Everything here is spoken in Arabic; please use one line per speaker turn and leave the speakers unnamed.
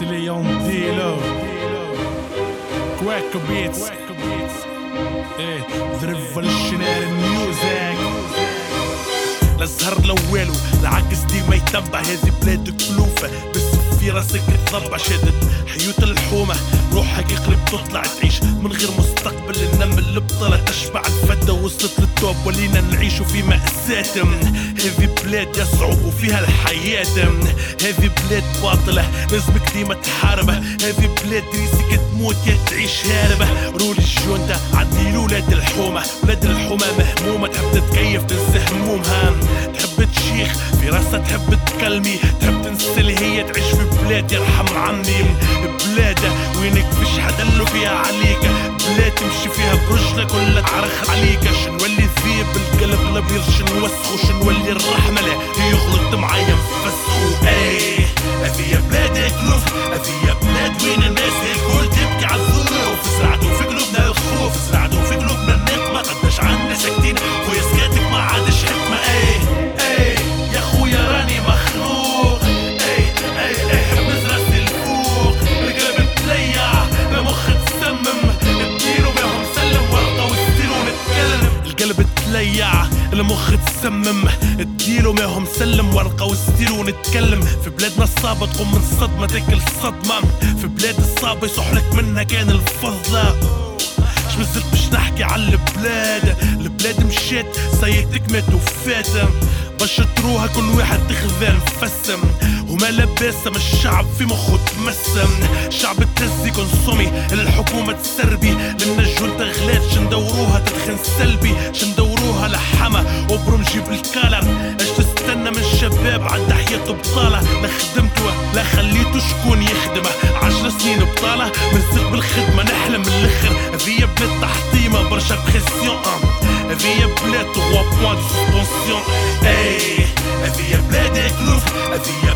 Zion Dilo Quack Beats. إيه The Revolutionary Music. الأزهر الأول العكس ديما يتبع هذه بلاد كلوفة بس في راسك تضبع شدد حيوت الحومة روحك يقلب تطلع تعيش من غير مستقبل. النمل الفتى وصلت للتوب ولينا نعيش في مأساة هذه بلاد يصعب وفيها الحياة. هذه بلاد باطلة لازمك ديما تحاربه. هذه بلاد ريسك تموت يا تعيش هاربة. رول الجونتا عدي ولاد الحومة. ولاد الحومة مهمومة تحب تتكيف تنسى همومها. تحب تشيخ في راسها تحب تكلمي. تحب تنسى اللي هي تعيش في بلاد يرحم عمي بلادة وينك فيش حدا له فيها عليك. بلاد تمشي فيها برجلك ولا تعرخ عليك. شنولي ذيب القلب الأبيض؟ شنوسخو شنولي الرحمة لا يغلط معايا نفسخو إيه هذه يا بلاد كلوف هذه المخ تسمم. اديله ماهم سلم ورقة وستير ونتكلم في بلادنا الصعبة تقوم من صدمة ديك الصدمة. في بلاد الصعبة يصحلك منها كان الفضلة مش مازلت مش نحكي على البلاد. البلاد مشيت سيتك مات وفات. باش تروها كل واحد تخذى نفسم وما لباسة من الشعب في مخه تمسم. الشعب التزي كونسومي الحكومة تسربي لأن الجنة غلات تدخن سلبي شندوروها لحمة وبرمجي بالكالر اش تستنى من شباب عند حياة بطالة؟ لا خدمته لا خليته شكون يخدمه عشر سنين بطالة منزل بالخدمة نحلم الأخر. هذه بلاد تحطيمة برشا بريسيون هذه بلاد 3 بوان دو سسبونسيون هذه بلاد كلوف هذه